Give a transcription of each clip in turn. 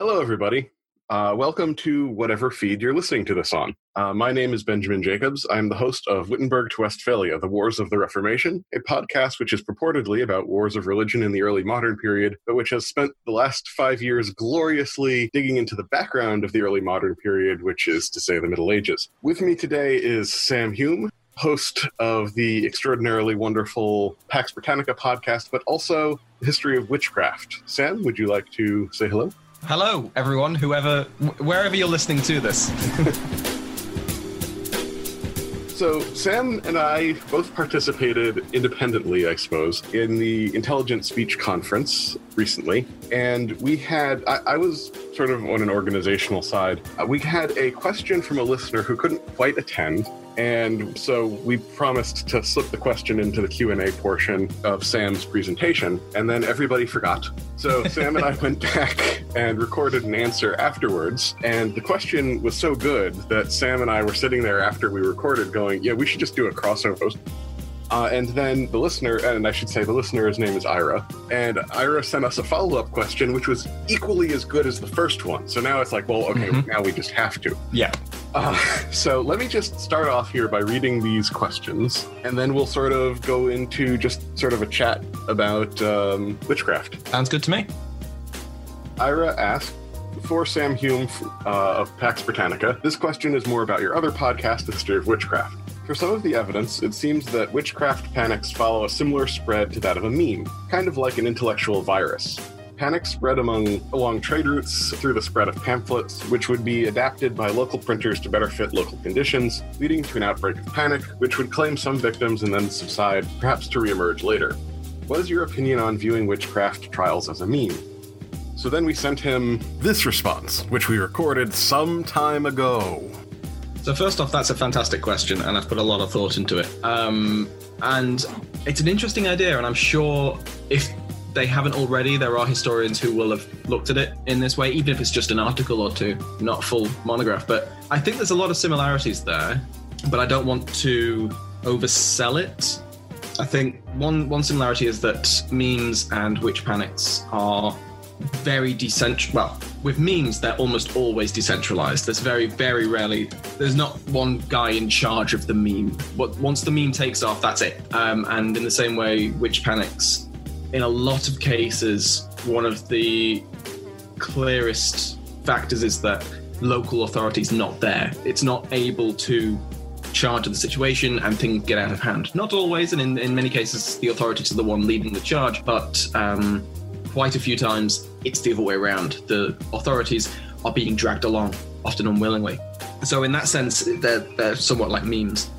Hello, everybody. Uh, welcome to whatever feed you're listening to this on. Uh, my name is Benjamin Jacobs. I'm the host of Wittenberg to Westphalia, The Wars of the Reformation, a podcast which is purportedly about wars of religion in the early modern period, but which has spent the last five years gloriously digging into the background of the early modern period, which is to say the Middle Ages. With me today is Sam Hume, host of the extraordinarily wonderful Pax Britannica podcast, but also history of witchcraft. Sam, would you like to say hello? Hello, everyone, whoever, wherever you're listening to this. So, Sam and I both participated independently, I suppose, in the Intelligent Speech Conference recently. And we had, I, I was sort of on an organizational side, uh, we had a question from a listener who couldn't quite attend and so we promised to slip the question into the q&a portion of sam's presentation and then everybody forgot so sam and i went back and recorded an answer afterwards and the question was so good that sam and i were sitting there after we recorded going yeah we should just do a crossover uh, and then the listener, and I should say the listener's name is Ira, and Ira sent us a follow up question, which was equally as good as the first one. So now it's like, well, okay, mm-hmm. now we just have to. Yeah. Uh, so let me just start off here by reading these questions, and then we'll sort of go into just sort of a chat about um, witchcraft. Sounds good to me. Ira asked, for Sam Hume uh, of Pax Britannica, this question is more about your other podcast, The History of Witchcraft. For some of the evidence, it seems that witchcraft panics follow a similar spread to that of a meme, kind of like an intellectual virus. Panics spread among along trade routes through the spread of pamphlets, which would be adapted by local printers to better fit local conditions, leading to an outbreak of panic, which would claim some victims and then subside, perhaps to reemerge later. What is your opinion on viewing witchcraft trials as a meme? So then we sent him this response, which we recorded some time ago. So first off, that's a fantastic question, and I've put a lot of thought into it. Um, and it's an interesting idea, and I'm sure if they haven't already, there are historians who will have looked at it in this way, even if it's just an article or two, not full monograph. But I think there's a lot of similarities there, but I don't want to oversell it. I think one one similarity is that memes and witch panics are very decentralized. Well, with memes, they're almost always decentralized. There's very, very rarely, there's not one guy in charge of the meme. But once the meme takes off, that's it. Um, and in the same way, Witch Panics, in a lot of cases, one of the clearest factors is that local authorities not there. It's not able to charge of the situation and things get out of hand. Not always, and in, in many cases, the authorities are the one leading the charge, but um, quite a few times it's the other way around. The authorities are being dragged along, often unwillingly. So, in that sense, they're, they're somewhat like memes.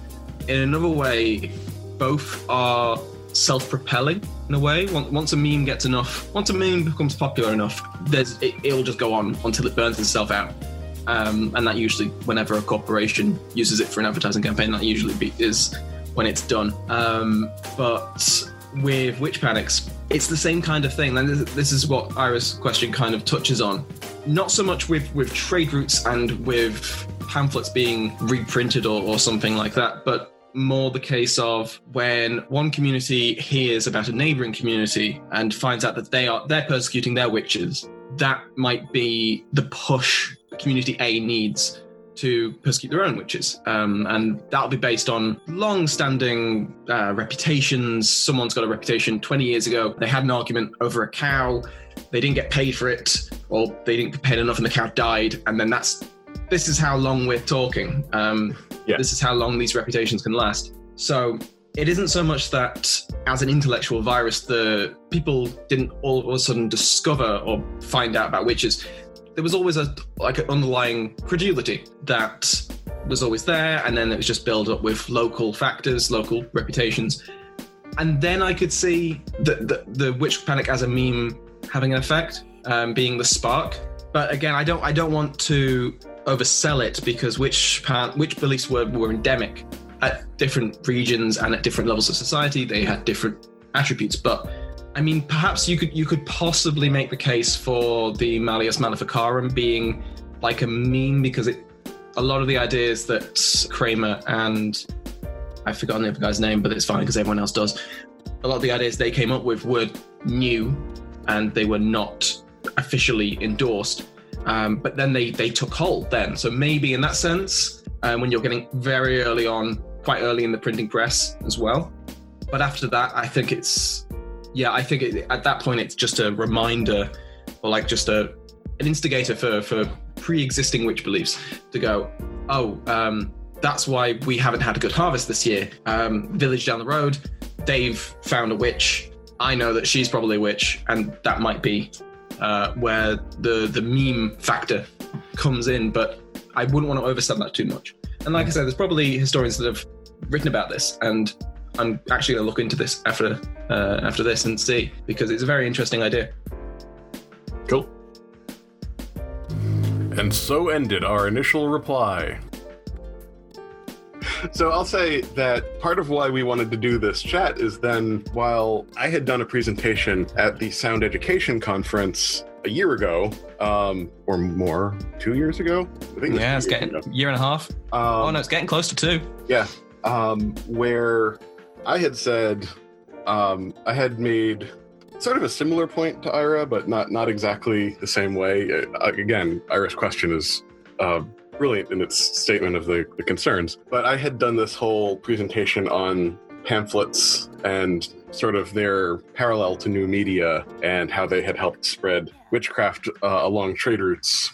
In another way, both are self propelling in a way. Once a meme gets enough, once a meme becomes popular enough, there's, it, will just go on until it burns itself out. Um, and that usually, whenever a corporation uses it for an advertising campaign, that usually be, is when it's done. Um, but with Witch Panics, it's the same kind of thing. And this is what Ira's question kind of touches on. Not so much with, with trade routes and with pamphlets being reprinted or, or something like that, but more the case of when one community hears about a neighboring community and finds out that they are they're persecuting their witches that might be the push community a needs to persecute their own witches. Um, and that'll be based on long standing uh, reputations. Someone's got a reputation 20 years ago. They had an argument over a cow. They didn't get paid for it, or they didn't get paid enough and the cow died. And then that's this is how long we're talking. Um, yeah. This is how long these reputations can last. So it isn't so much that as an intellectual virus, the people didn't all of a sudden discover or find out about witches there was always a like an underlying credulity that was always there, and then it was just built up with local factors, local reputations, and then I could see the the, the witch panic as a meme having an effect, um, being the spark. But again, I don't I don't want to oversell it because which pan, which beliefs were, were endemic at different regions and at different levels of society. They had different attributes, but I mean, perhaps you could you could possibly make the case for the Malleus Maleficarum being like a meme because it a lot of the ideas that Kramer and I've forgotten the other guy's name, but it's fine because everyone else does. A lot of the ideas they came up with were new and they were not officially endorsed. Um, but then they they took hold then. So maybe in that sense, um, when you're getting very early on, quite early in the printing press as well. But after that, I think it's yeah, I think it, at that point it's just a reminder or like just a an instigator for for pre-existing witch beliefs to go, oh, um, that's why we haven't had a good harvest this year. Um, village down the road, they've found a witch. I know that she's probably a witch, and that might be uh, where the the meme factor comes in. But I wouldn't want to overstep that too much. And like I said, there's probably historians that have written about this, and I'm actually going to look into this after uh, after this and see because it's a very interesting idea. Cool. And so ended our initial reply. So I'll say that part of why we wanted to do this chat is then while I had done a presentation at the Sound Education Conference a year ago, um, or more, two years ago. I think yeah, it's getting a year and a half. Um, oh no, it's getting close to two. Yeah, um, where I had said um, I had made sort of a similar point to Ira, but not not exactly the same way. Uh, again, Ira's question is uh, brilliant in its statement of the, the concerns. But I had done this whole presentation on pamphlets and sort of their parallel to new media and how they had helped spread witchcraft uh, along trade routes.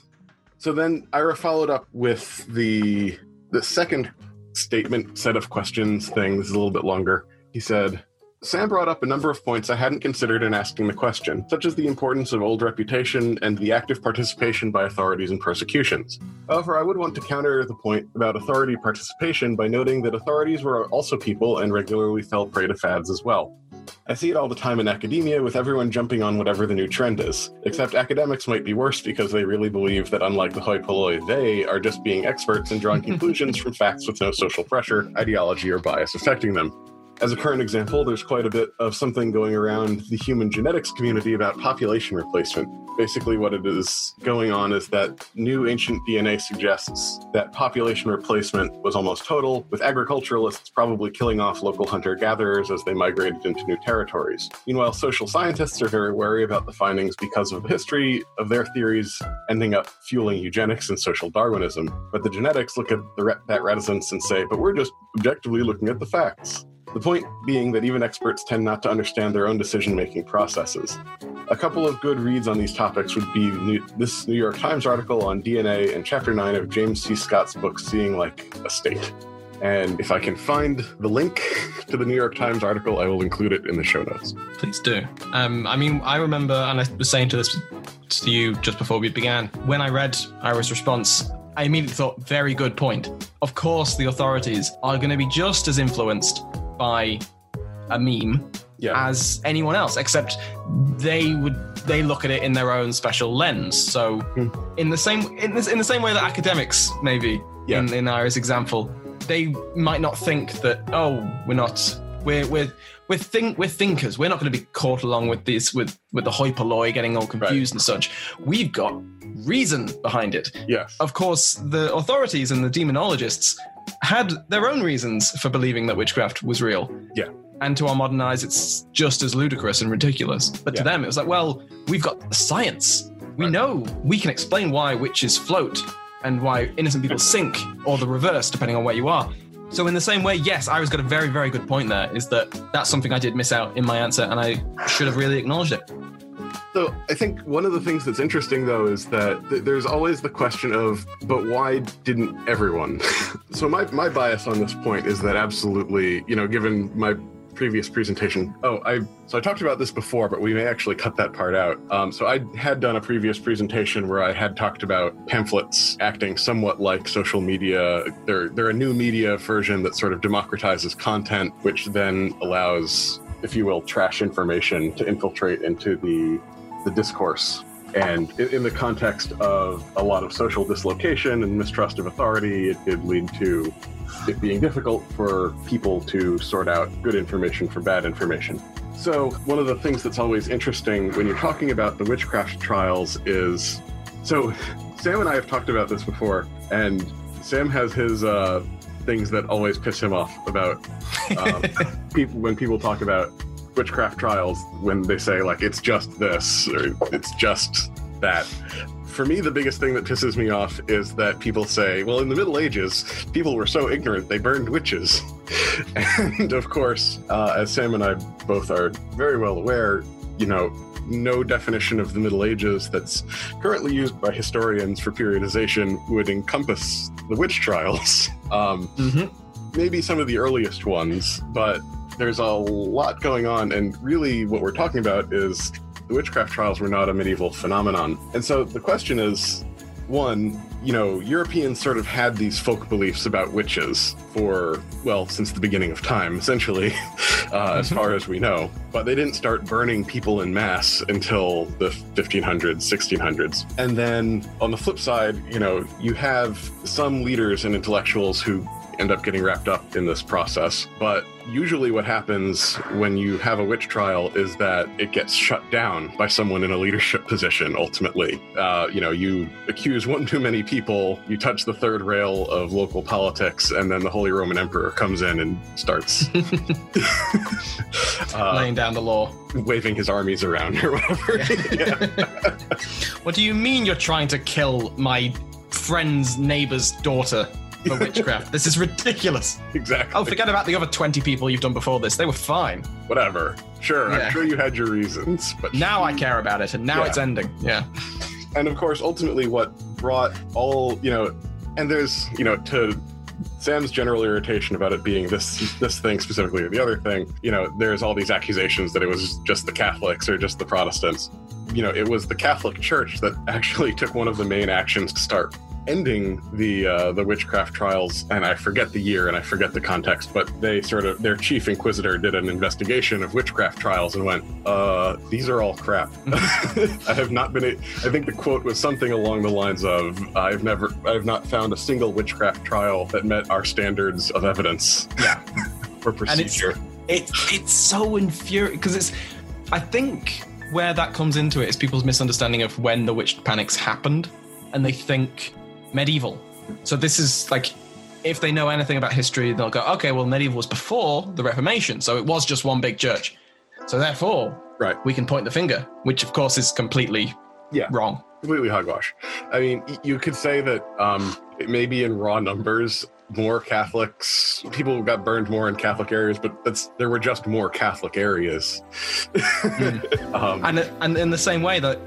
So then Ira followed up with the the second statement set of questions thing. This is a little bit longer. He said, Sam brought up a number of points I hadn't considered in asking the question, such as the importance of old reputation and the active participation by authorities in persecutions. However, I would want to counter the point about authority participation by noting that authorities were also people and regularly fell prey to fads as well. I see it all the time in academia with everyone jumping on whatever the new trend is. Except academics might be worse because they really believe that, unlike the hoi polloi, they are just being experts and drawing conclusions from facts with no social pressure, ideology, or bias affecting them. As a current example, there's quite a bit of something going around the human genetics community about population replacement. Basically, what it is going on is that new ancient DNA suggests that population replacement was almost total, with agriculturalists probably killing off local hunter gatherers as they migrated into new territories. Meanwhile, social scientists are very wary about the findings because of the history of their theories ending up fueling eugenics and social Darwinism. But the genetics look at the, that reticence and say, but we're just objectively looking at the facts. The point being that even experts tend not to understand their own decision making processes. A couple of good reads on these topics would be new, this New York Times article on DNA and Chapter 9 of James C. Scott's book, Seeing Like a State. And if I can find the link to the New York Times article, I will include it in the show notes. Please do. Um, I mean, I remember, and I was saying to this to you just before we began, when I read Ira's response, I immediately thought, very good point. Of course, the authorities are going to be just as influenced by a meme yeah. as anyone else, except they would they look at it in their own special lens. So mm. in the same in, this, in the same way that academics maybe yeah. in, in Ira's example, they might not think that oh we're not we're we're we're think we're thinkers. We're not going to be caught along with this with with the hoi polloi getting all confused right. and such. We've got reason behind it. Yes. Of course, the authorities and the demonologists had their own reasons for believing that witchcraft was real. Yeah. And to our modern eyes, it's just as ludicrous and ridiculous. But yeah. to them, it was like, well, we've got science. We right. know we can explain why witches float and why innocent people sink, or the reverse, depending on where you are. So, in the same way, yes, Ira's got a very, very good point there. Is that that's something I did miss out in my answer, and I should have really acknowledged it. So I think one of the things that's interesting though is that th- there's always the question of, but why didn't everyone? so my, my bias on this point is that absolutely, you know, given my previous presentation. Oh, I so I talked about this before, but we may actually cut that part out. Um, so I had done a previous presentation where I had talked about pamphlets acting somewhat like social media. They're they're a new media version that sort of democratizes content, which then allows, if you will, trash information to infiltrate into the the discourse. And in, the context of a lot of social dislocation and mistrust of authority, it did lead to it being difficult for people to sort out good information from bad information. So, one of the things that's always interesting when you're talking about the witchcraft trials is so, Sam and I have talked about this before, and Sam has his uh, things that always piss him off about um, people when people talk about witchcraft trials when they say like it's just this or it's just that. for me, the biggest thing that pisses me off is that people say, well, in the Middle Ages, people were so ignorant they burned witches. and of course, uh, as Sam and I both are very well aware, you know, no definition of the Middle Ages that's currently used by historians for periodization would encompass the witch trials. Um, Mm-hmm. maybe some of the earliest ones, but there's a lot going on, and really what we're talking about is the witchcraft trials were not a medieval phenomenon. And so the question is one, you know, Europeans sort of had these folk beliefs about witches for, well, since the beginning of time, essentially, uh, as far as we know. But they didn't start burning people in mass until the 1500s, 1600s. And then on the flip side, you know, you have some leaders and intellectuals who end up getting wrapped up in this process. But usually, what happens when you have a witch trial is that it gets shut down by someone in a leadership position. Ultimately, uh, you know, you accuse one too many people, you touch the third rail of local politics, and then the Holy Roman Emperor comes in and starts uh, Laying down the law. waving his armies around or whatever. Yeah. What do you mean you're trying to kill my friend's neighbor's daughter for witchcraft? this is ridiculous. exactly. Oh, forget about the other 20 people you've done before this. They were fine. whatever. Sure, Yeah. I'm sure you had your reasons, but Now I care about it, and now Yeah. it's ending. Yeah. and of course ultimately what brought all you know and there's you know to sam's general irritation about it being this this thing specifically or the other thing you know there's all these accusations that it was just the catholics or just the protestants you know it was the catholic church that actually took one of the main actions to start ending the uh, the witchcraft trials and i forget the year and i forget the context but they sort of their chief inquisitor did an investigation of witchcraft trials and went uh these are all crap. I have not been a- i think the quote was something along the lines of i've never i've not found a single witchcraft trial that met our standards of evidence. Yeah. or And it's procedure. it, it's so infuriating because it's i think where that comes into it is people's misunderstanding of when the witch panics happened and they think medieval so this is like if they know anything about history they'll go okay well medieval was before the reformation so it was just one big church so therefore right we can point the finger which of course is completely Yeah. wrong completely hogwash. I mean, you could say that um, it may be in raw numbers, more Catholics, people got burned more in Catholic areas, but that's there were just more Catholic areas. um, and and in the same way that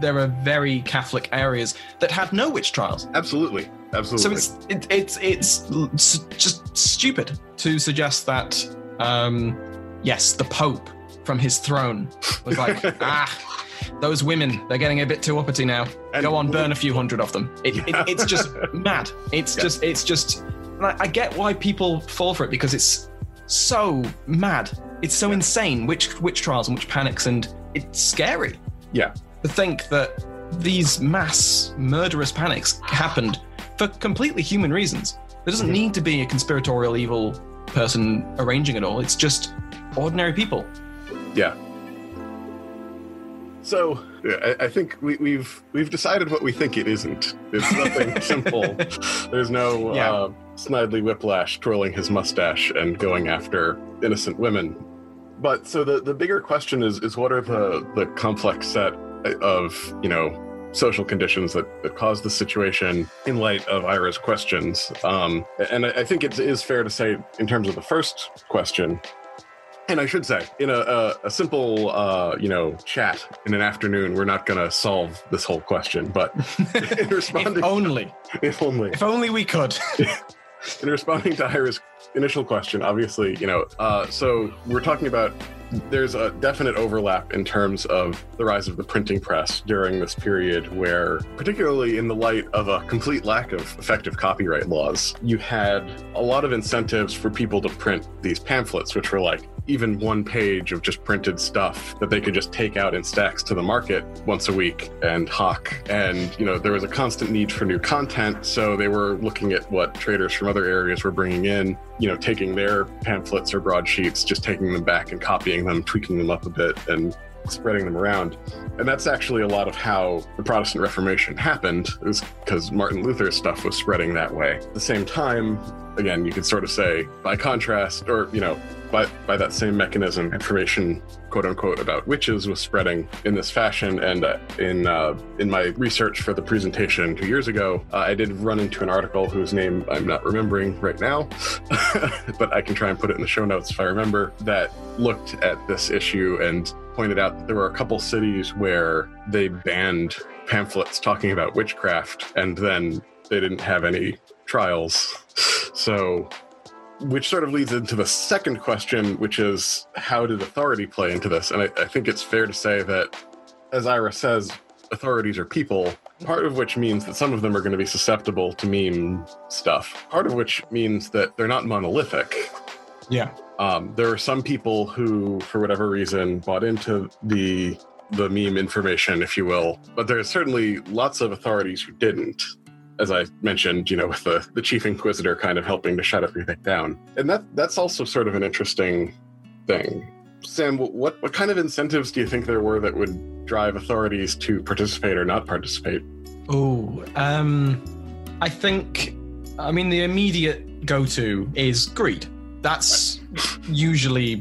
there are very catholic areas that had no witch trials absolutely, absolutely. So it's it, it's it's just stupid to suggest that um, yes, the Pope from his throne was like ah. Those women, they're getting a bit too uppity now. And- Go on, burn a few hundred of them. It, it, it's just mad. It's Yeah. just, it's just. and I, I get why people fall for it because it's so mad. It's so insane. Which witch trials and which panics, and it's scary yeah, to think that these mass murderous panics happened for completely human reasons. There doesn't Mhm. need to be a conspiratorial evil person arranging it all. It's just ordinary people. Yeah. So yeah, I, I think we, we've we've decided what we think it isn't. It's nothing simple. There's no Yeah. uh, Snidely Whiplash twirling his mustache and going after innocent women. But so the, the bigger question is is what are the the complex set of you know social conditions that, that cause the situation in light of Ira's questions? Um, and I, I think it is fair to say in terms of the first question. And I should say, in a, a, a simple, uh, you know, chat in an afternoon, we're not going to solve this whole question. But in If responding, only, if only, if only we could. in responding to Ira's initial question, obviously, you know, uh, so we're talking about there's a definite overlap in terms of the rise of the printing press during this period where particularly in the light of a complete lack of effective copyright laws you had a lot of incentives for people to print these pamphlets which were like even one page of just printed stuff that they could just take out in stacks to the market once a week and hawk. And you know there was a constant need for new content so they were looking at what traders from other areas were bringing in you know taking their pamphlets or broadsheets just taking them back and copying them tweaking them up a bit and spreading them around. And that's actually a lot of how the protestant reformation happened is because martin luther's stuff was spreading that way. At the same time again, you could sort of say, by contrast, or, you know, by, by that same mechanism, information, quote unquote, about witches was spreading in this fashion. And uh, in uh, in my research for the presentation two years ago, uh, I did run into an article whose name I'm not remembering right now, but I can try and put it in the show notes if I remember, that looked at this issue and pointed out that there were a couple cities where they banned pamphlets talking about witchcraft and then they didn't have any trials. So which sort of leads into the second question, which is how did authority play into this? And I, I, think it's fair to say that, as Ira says, authorities are people, part of which means that some of them are going to be susceptible to meme stuff, part of which means that they're not monolithic. Yeah. Um, there are some people who, for whatever reason, bought into the the meme information, if you will, but there's certainly lots of authorities who didn't as I mentioned, you know, with the, the chief inquisitor kind of helping to shut everything down. And that that's also sort of an interesting thing. Sam, what what kind of incentives do you think there were that would drive authorities to participate or not participate? Oh, um, I think, I mean, the immediate go-to is greed. That's usually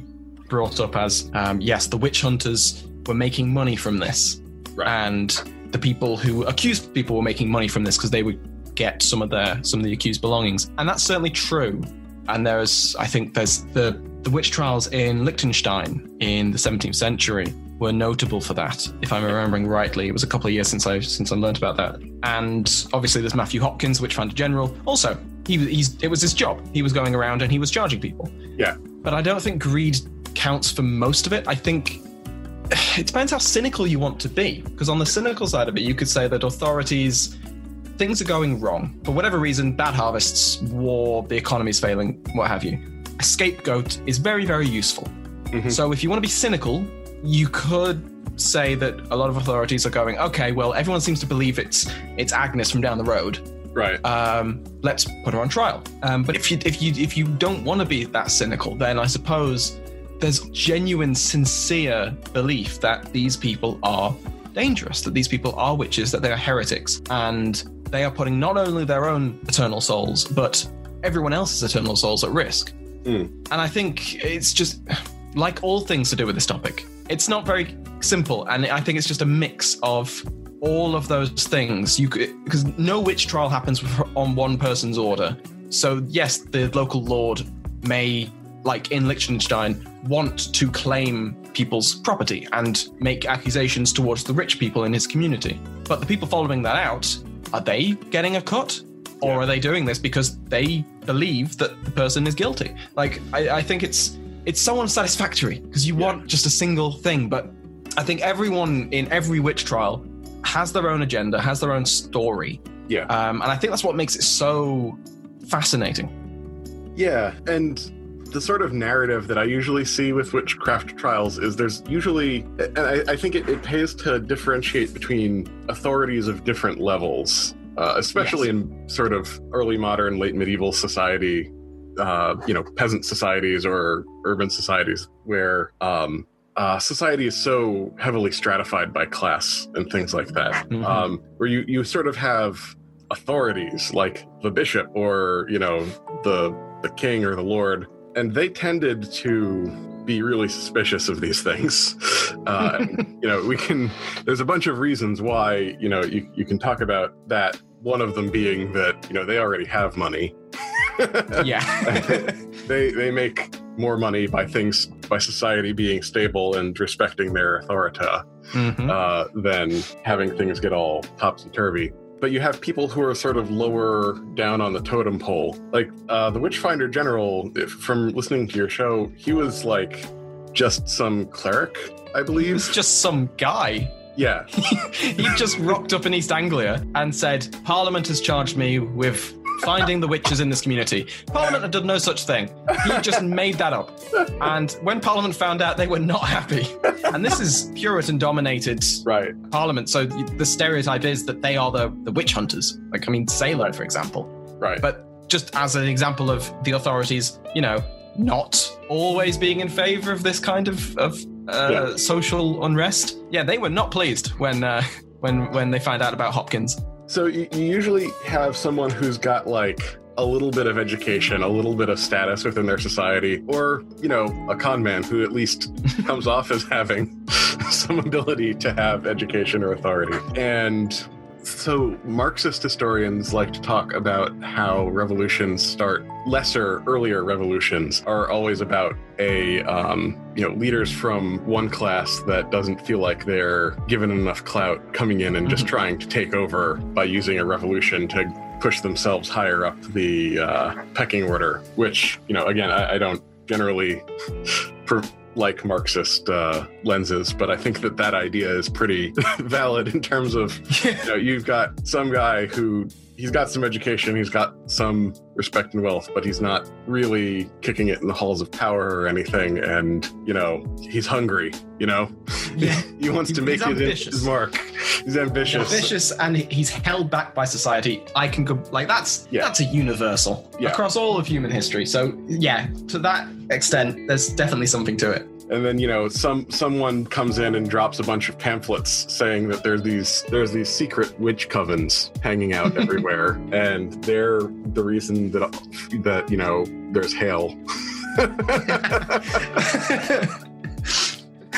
brought up as, um, yes, the witch hunters were making money from this, right. and the people who accused people were making money from this because they would get some of their some of the accused belongings, and that's certainly true. And there's, I think, there's the the witch trials in Liechtenstein in the 17th century were notable for that. If I'm remembering rightly, it was a couple of years since I since I learned about that. And obviously, there's Matthew Hopkins, witch finder general. Also, he he's it was his job. He was going around and he was charging people. Yeah. But I don't think greed counts for most of it. I think it depends how cynical you want to be. Because on the cynical side of it, you could say that authorities, things are going wrong. For whatever reason, bad harvests, war, the economy's failing, what have you. A scapegoat is very, very useful. Mm-hmm. So if you want to be cynical, you could say that a lot of authorities are going, okay, well, everyone seems to believe it's it's Agnes from down the road. Right. Um, let's put her on trial. Um, but if you if you if you don't want to be that cynical, then I suppose there's genuine, sincere belief that these people are dangerous, that these people are witches, that they are heretics, and they are putting not only their own eternal souls, but everyone else's eternal souls at risk. Mm. And I think it's just like all things to do with this topic, it's not very simple. And I think it's just a mix of all of those things. You because no witch trial happens on one person's order. So yes, the local lord may like in Liechtenstein, want to claim people's property and make accusations towards the rich people in his community. But the people following that out, are they getting a cut? Or yeah. are they doing this because they believe that the person is guilty? Like, I, I think it's it's so unsatisfactory because you yeah. want just a single thing. But I think everyone in every witch trial has their own agenda, has their own story. Yeah. Um, and I think that's what makes it so fascinating. Yeah. And the sort of narrative that I usually see with witchcraft trials is there's usually, and I, I think it, it, pays to differentiate between authorities of different levels, uh, especially yes. in sort of early modern, late medieval society, uh, you know, peasant societies or urban societies where um, uh, society is so heavily stratified by class and things like that, mm-hmm. um, where you, you sort of have authorities like the bishop or, you know, the the king or the lord and they tended to be really suspicious of these things. Uh, you know, we can. There's a bunch of reasons why. You know, you you can talk about that. One of them being that you know they already have money. yeah. they they make more money by things by society being stable and respecting their authority mm-hmm. uh, than having things get all topsy turvy but you have people who are sort of lower down on the totem pole. Like uh, the Witchfinder General, if, from listening to your show, he was like just some cleric, I believe. He was just some guy. Yeah. he just rocked up in East Anglia and said, Parliament has charged me with finding the witches in this community. Parliament had done no such thing. He just made that up. And when Parliament found out, they were not happy. And this is Puritan dominated right. Parliament. So the stereotype is that they are the, the witch hunters. Like, I mean, Salem, for example. Right. But just as an example of the authorities, you know, not always being in favor of this kind of, of uh, yeah. social unrest. Yeah, they were not pleased when uh, when when they found out about Hopkins. So you, you usually have someone who's got like a little bit of education, a little bit of status within their society, or, you know, a con man who at least comes off as having some ability to have education or authority. And so, Marxist historians like to talk about how revolutions start. Lesser, earlier revolutions are always about a, um, you know, leaders from one class that doesn't feel like they're given enough clout coming in and just Mhm. trying to take over by using a revolution to push themselves higher up the uh, pecking order. Which, you know, again, I, I don't generally. Per- like Marxist uh, lenses, but I think that that idea is pretty valid in terms of you know, you've got some guy who he's got some education, he's got some respect and wealth, but he's not really kicking it in the halls of power or anything. And you know, he's hungry. You know, Yeah. he wants to make his, his mark. He's ambitious. Vicious and he's held back by society. I can go like that's Yeah. that's a universal Yeah. across all of human history. So yeah, to that extent, there's definitely something to it. And then you know some someone comes in and drops a bunch of pamphlets saying that there's these there's these secret witch covens hanging out everywhere. And they're the reason that that you know there's hail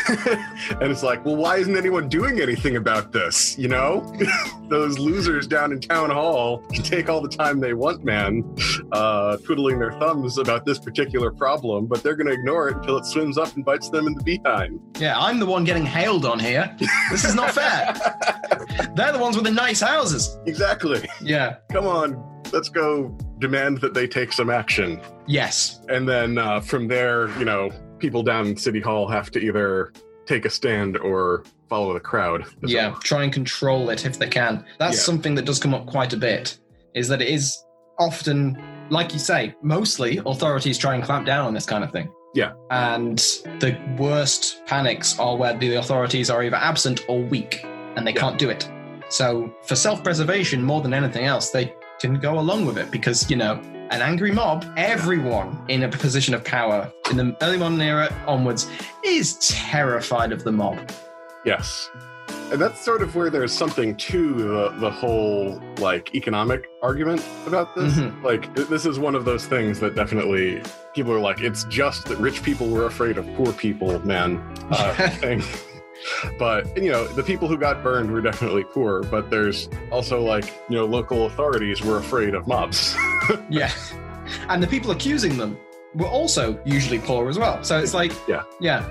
and it's like well why isn't anyone doing anything about this you know those losers down in town hall can take all the time they want man uh, twiddling their thumbs about this particular problem but they're going to ignore it until it swims up and bites them in the behind yeah, I'm the one getting hailed on here. This is not fair. They're the ones with the nice houses. exactly Yeah. come on let's go demand that they take some action Yes. and then uh, from there you know people down in city hall have to either take a stand or follow the crowd Yeah. well. Try and control it if they can. That's Yeah. something that does come up quite a bit. Is that it is often, like you say, mostly authorities try and clamp down on this kind of thing. Yeah. And the worst panics are where the authorities are either absent or weak and they Yeah. can't do it. So, for self preservation, more than anything else, they can go along with it because, you know, an angry mob, everyone in a position of power in the early modern era onwards is terrified of the mob. Yes. And that's sort of where there's something to the, the whole like economic argument about this. Mhm. Like th- this is one of those things that definitely people are like, it's just that rich people were afraid of poor people, man. Uh, thing. But you know, the people who got burned were definitely poor. But there's also like you know, local authorities were afraid of mobs. Yeah. And the people accusing them were also usually poor as well. So it's like, Yeah. Yeah.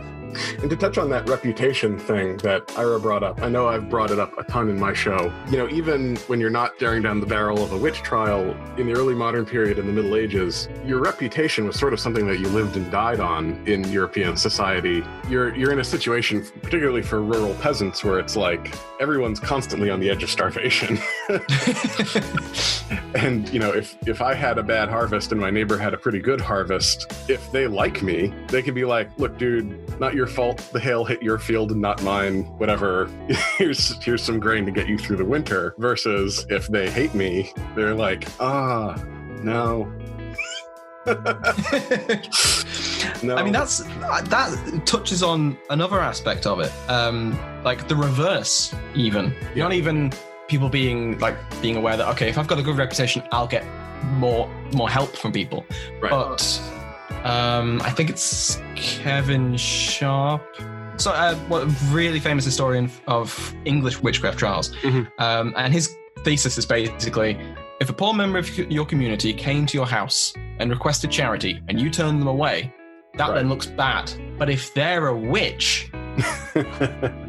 And to touch on that reputation thing that Ira brought up, I know I've brought it up a ton in my show. You know, even when you're not staring down the barrel of a witch trial in the early modern period in the Middle Ages, your reputation was sort of something that you lived and died on in European society. You're you're in a situation, particularly for rural peasants, where it's like everyone's constantly on the edge of starvation. and you know, if if I had a bad harvest and my neighbor had a pretty good harvest, if they like me, they could be like, "Look, dude, not your fault. The hail hit your field and not mine. Whatever. here's here's some grain to get you through the winter." Versus if they hate me, they're like, "Ah, no." no. I mean, that's that touches on another aspect of it, um, like the reverse. Even Yeah. not even people being like being aware that okay, if I've got a good reputation, I'll get more more help from people. right. But um, I think it's Kevin Sharp. So, uh, what a really famous historian of English witchcraft trials, Mhm. um, and his thesis is basically: if a poor member of your community came to your house and requested charity, and you turned them away, that Right. then looks bad. But if they're a witch,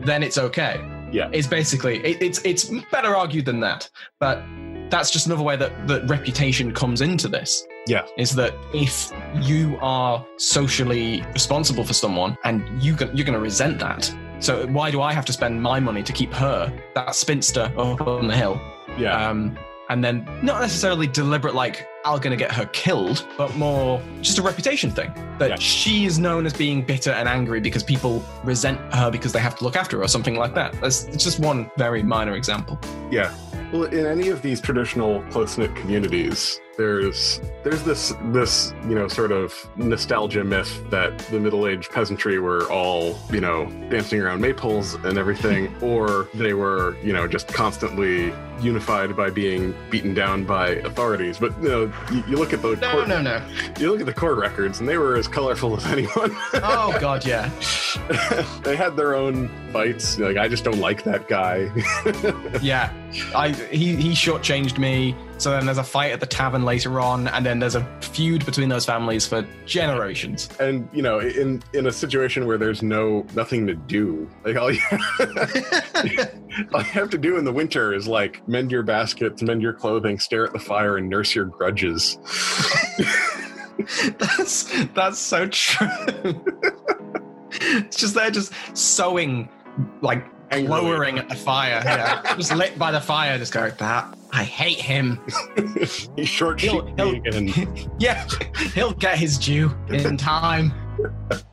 then it's okay. Yeah. it's basically it, it's it's better argued than that, but that's just another way that that reputation comes into this yeah. is that if you are socially responsible for someone and you, you're going to resent that. So why do I have to spend my money to keep her, that spinster, up on the hill? Yeah. Um, and then not necessarily deliberate, like I'm going to get her killed, but more just a reputation thing. that Yeah. she is known as being bitter and angry because people resent her because they have to look after her or something like that. That's it's just one very minor example. Yeah. Well, in any of these traditional close-knit communities, there's there's this this you know sort of nostalgia myth that the middle-aged peasantry were all you know dancing around maypoles and everything, or they were you know just constantly unified by being beaten down by authorities. But you know, you, you look at the No, court, no, no. you look at the court records, and they were as colorful as anyone. Oh god, yeah. they had their own fights. Like I just don't like that guy. Yeah. I he he shortchanged me. So then there's a fight at the tavern later on, and then there's a feud between those families for generations. and you know in in a situation where there's no nothing to do like all you, all you have to do in the winter is like mend your baskets mend your clothing stare at the fire and nurse your grudges that's that's so true. it's just they're just sewing, like Angrily. lowering at the fire. Yeah, just lit by the fire. Just go that. I hate him. he's short He'll- he'll- vegan Yeah, he'll get his due in time.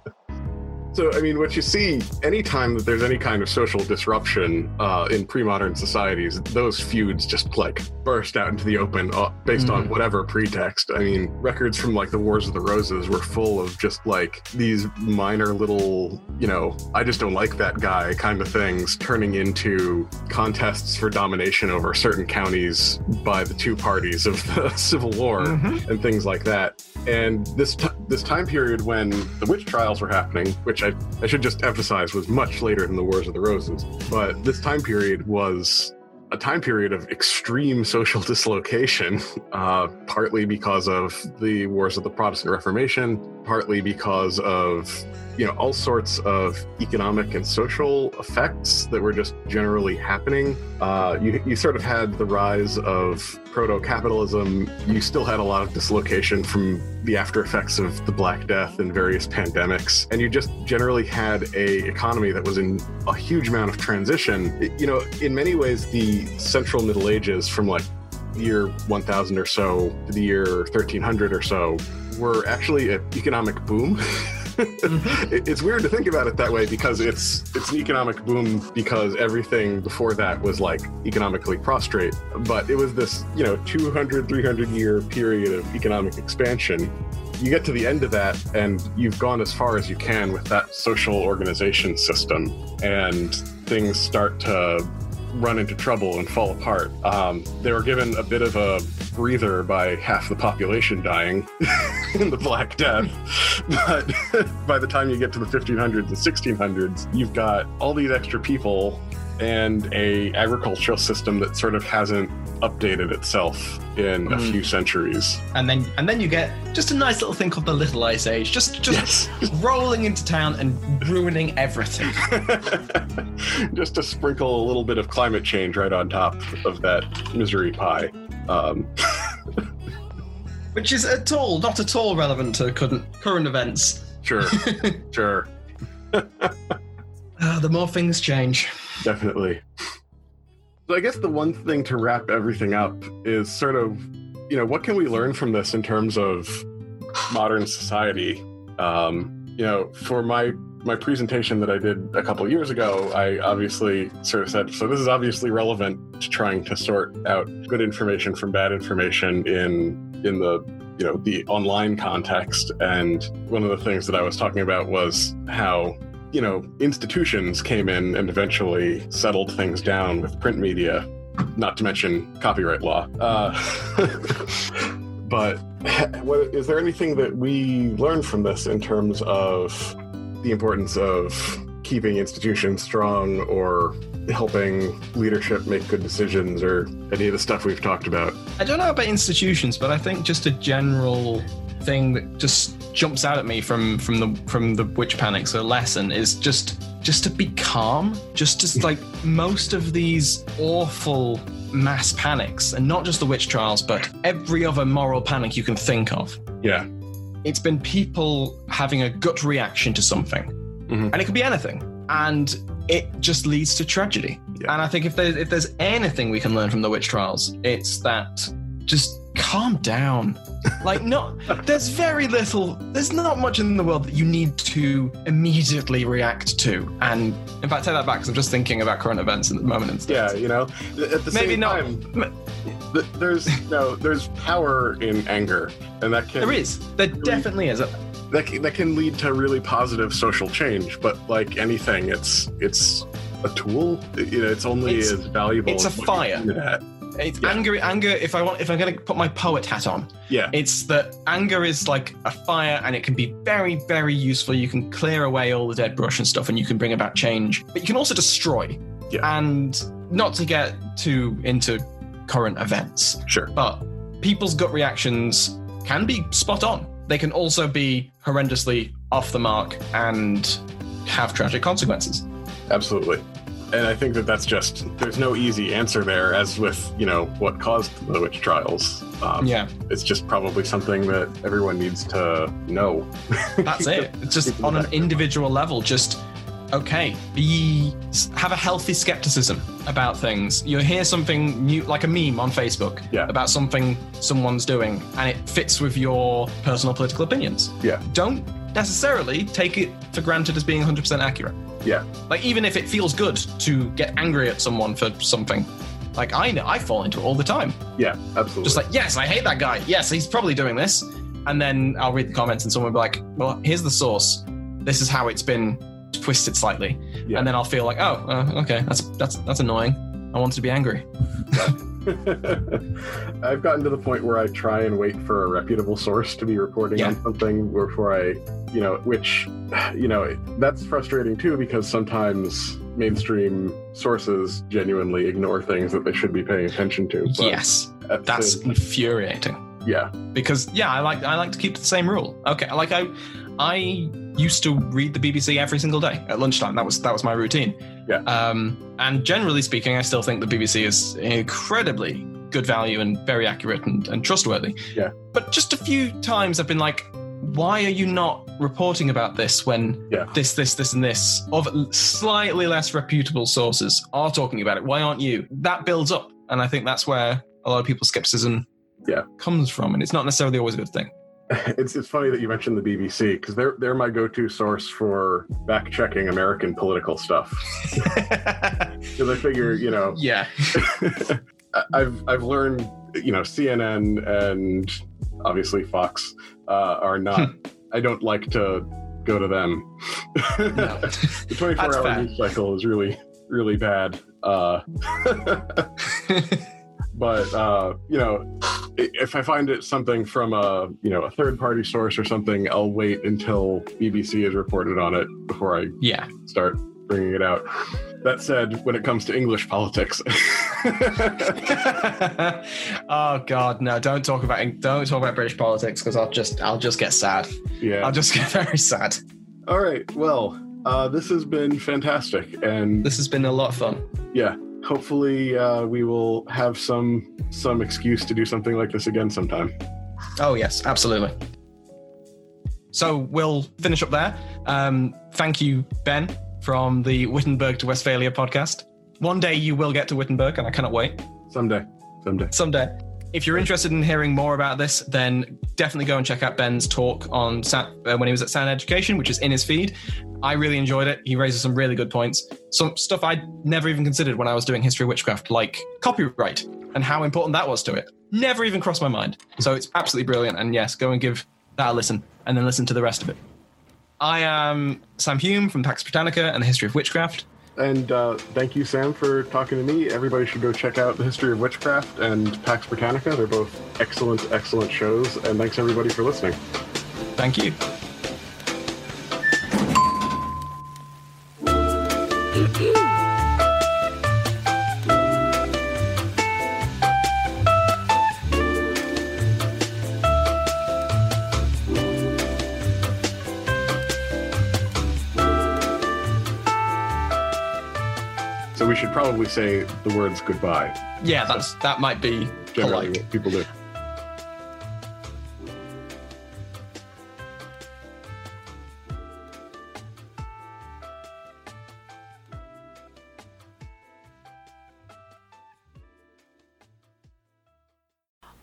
So, I mean, what you see anytime that there's any kind of social disruption uh, in pre-modern societies, those feuds just like burst out into the open uh, based on Mhm. whatever pretext. I mean, records from like the Wars of the Roses were full of just like these minor little, you know, I just don't like that guy kind of things turning into contests for domination over certain counties by the two parties of the Civil War Mhm. and things like that. And this t- this time period when the witch trials were happening, which I, I should just emphasize was much later than the Wars of the Roses, but this time period was a time period of extreme social dislocation, uh, partly because of the wars of the Protestant Reformation, partly because of you know all sorts of economic and social effects that were just generally happening. Uh, you you sort of had the rise of proto-capitalism. You still had a lot of dislocation from the after effects of the Black Death and various pandemics, and you just generally had a economy that was in a huge amount of transition. It- you know, in many ways, the Central Middle Ages from like year 1000 or so to the year 1300 or so were actually an economic boom. It- it's weird to think about it that way because it's it's an economic boom because everything before that was like economically prostrate. But it was this you know 200 300 year period of economic expansion. You get to the end of that and you've gone as far as you can with that social organization system. And things start to run into trouble and fall apart. Um, they were given a bit of a breather by half the population dying in the Black Death. But by the time you get to the 1500s and 1600s, you've got all these extra people and a agricultural system that sort of hasn't updated itself in a Mm. few centuries. And then and then you get just a nice little thing called the Little Ice Age, just just rolling into town and ruining everything. Just to sprinkle a little bit of climate change right on top of that misery pie. Um, Which is at all not at all relevant to current current events. sure, sure. Ah, the more things change. Definitely. So I guess the one thing to wrap everything up is sort of, you know, what can we learn from this in terms of modern society? Um, you know, for my my presentation that I did a couple years ago, I obviously sort of said, so this is obviously relevant to trying to sort out good information from bad information in in the you know the online context. And one of the things that I was talking about was how you know, institutions came in and eventually settled things down with print media, not to mention copyright law. Uh, but what, is there anything that we learned from this in terms of the importance of keeping institutions strong or helping leadership make good decisions or any of the stuff we've talked about? I don't know about institutions, but I think just a general thing that just jumps out at me from from the from the witch panics a lesson is just just to be calm just just like most of these awful mass panics and not just the witch trials but every other moral panic you can think of Yeah. it's been people having a gut reaction to something Mhm. and it could be anything and it just leads to tragedy Yeah. and i think if there's if there's anything we can learn from the witch trials it's that just calm down. Like, not, there's very little, there's not much in the world that you need to immediately react to. And in fact, take that back because I'm just thinking about current events at the moment and stuff. Yeah, you know, at the Maybe same not. time, th- there's no, there's power in anger, and that can There is. There definitely is. that can, that can lead to really positive social change. But like anything, it's it's a tool. You know, it's only It's- as valuable. it's a as what you fire. Use it at. It's Yeah. anger. Anger. If I want, if I'm going to put my poet hat on, Yeah, it's that anger is like a fire, and it can be very, very useful. You can clear away all the dead brush and stuff, and you can bring about change. But you can also destroy. Yeah. And not to get too into current events, sure. but people's gut reactions can be spot on. They can also be horrendously off the mark and have tragic consequences. Absolutely. And I think that that's just there's no easy answer there, as with you know what caused the witch trials. Um, Yeah, it's just probably something that everyone needs to know. that's it. It's just on an individual level, just okay, be have a healthy skepticism about things. You hear something new, like a meme on Facebook, Yeah. about something someone's doing, and it fits with your personal political opinions. Yeah. Don't necessarily take it for granted as being 100% accurate. Yeah, Like even if it feels good to get angry at someone for something, like I know I fall into it all the time. yeah, absolutely. Just like yes, I hate that guy. Yes, he's probably doing this, and then I'll read the comments and someone will be like, well, here's the source. This is how it's been twisted slightly, Yeah. and then I'll feel like, oh, uh, okay, that's that's that's annoying. I wanted to be angry. I've gotten to the point where I try and wait for a reputable source to be reporting Yeah. on something before I, you know, which, you know, that's frustrating too because sometimes mainstream sources genuinely ignore things that they should be paying attention to. But yes, that's same- infuriating. yeah, because yeah, I like I like to keep the same rule. Okay, like I I used to read the BBC every single day at lunchtime. That was that was my routine. Yeah. Um, and generally speaking, I still think the BBC is incredibly good value and very accurate and, and trustworthy. Yeah. But just a few times I've been like, why are you not reporting about this when Yeah. this, this, this, and this of slightly less reputable sources are talking about it? Why aren't you? That builds up, and I think that's where a lot of people's skepticism Yeah. comes from, and it's not necessarily always a good thing. it's it's funny that you mentioned the BBC because they're they're my go-to source for back checking American political stuff because I figure you know yeah, I've I've learned you know CNN and obviously Fox uh, are not. I don't like to go to them. no. the 24 That's hour news cycle is really really bad. Uh, but uh, you know, if I find it something from a you know a third party source or something, I'll wait until BBC has reported on it before I yeah. start bringing it out. That said, when it comes to English politics, oh God, no! Don't talk about don't talk about British politics because I'll just I'll just get sad. yeah. I'll just get very sad. All right. Well, uh, this has been fantastic, and This has been a lot of fun. yeah, hopefully uh, we will have some some excuse to do something like this again sometime. Oh yes, absolutely. So we'll finish up there. Um, thank you, Ben, from the Wittenberg to Westphalia podcast. One day you will get to Wittenberg, and I cannot wait. Someday, someday. someday. If you're interested in hearing more about this, then definitely go and check out Ben's talk on uh, when he was at Sound Education, which is in his feed. I really enjoyed it. He raises some really good points, some stuff I'd never even considered when I was doing history of witchcraft, like copyright and how important that was to it. Never even crossed my mind. So it's absolutely brilliant. And yes, go and give that a listen, and then listen to the rest of it. I am Sam Hume from Pax Britannica and the History of Witchcraft. And uh, thank you, Sam, for talking to me. Everybody should go check out the history of witchcraft and Pax Britannica. They're both excellent, excellent shows. And thanks everybody for listening. Thank you. Probably say the words goodbye. Yeah, that's that might be Generally, polite. what people do.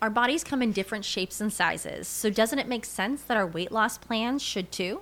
Our bodies come in different shapes and sizes, so doesn't it make sense that our weight loss plans should too?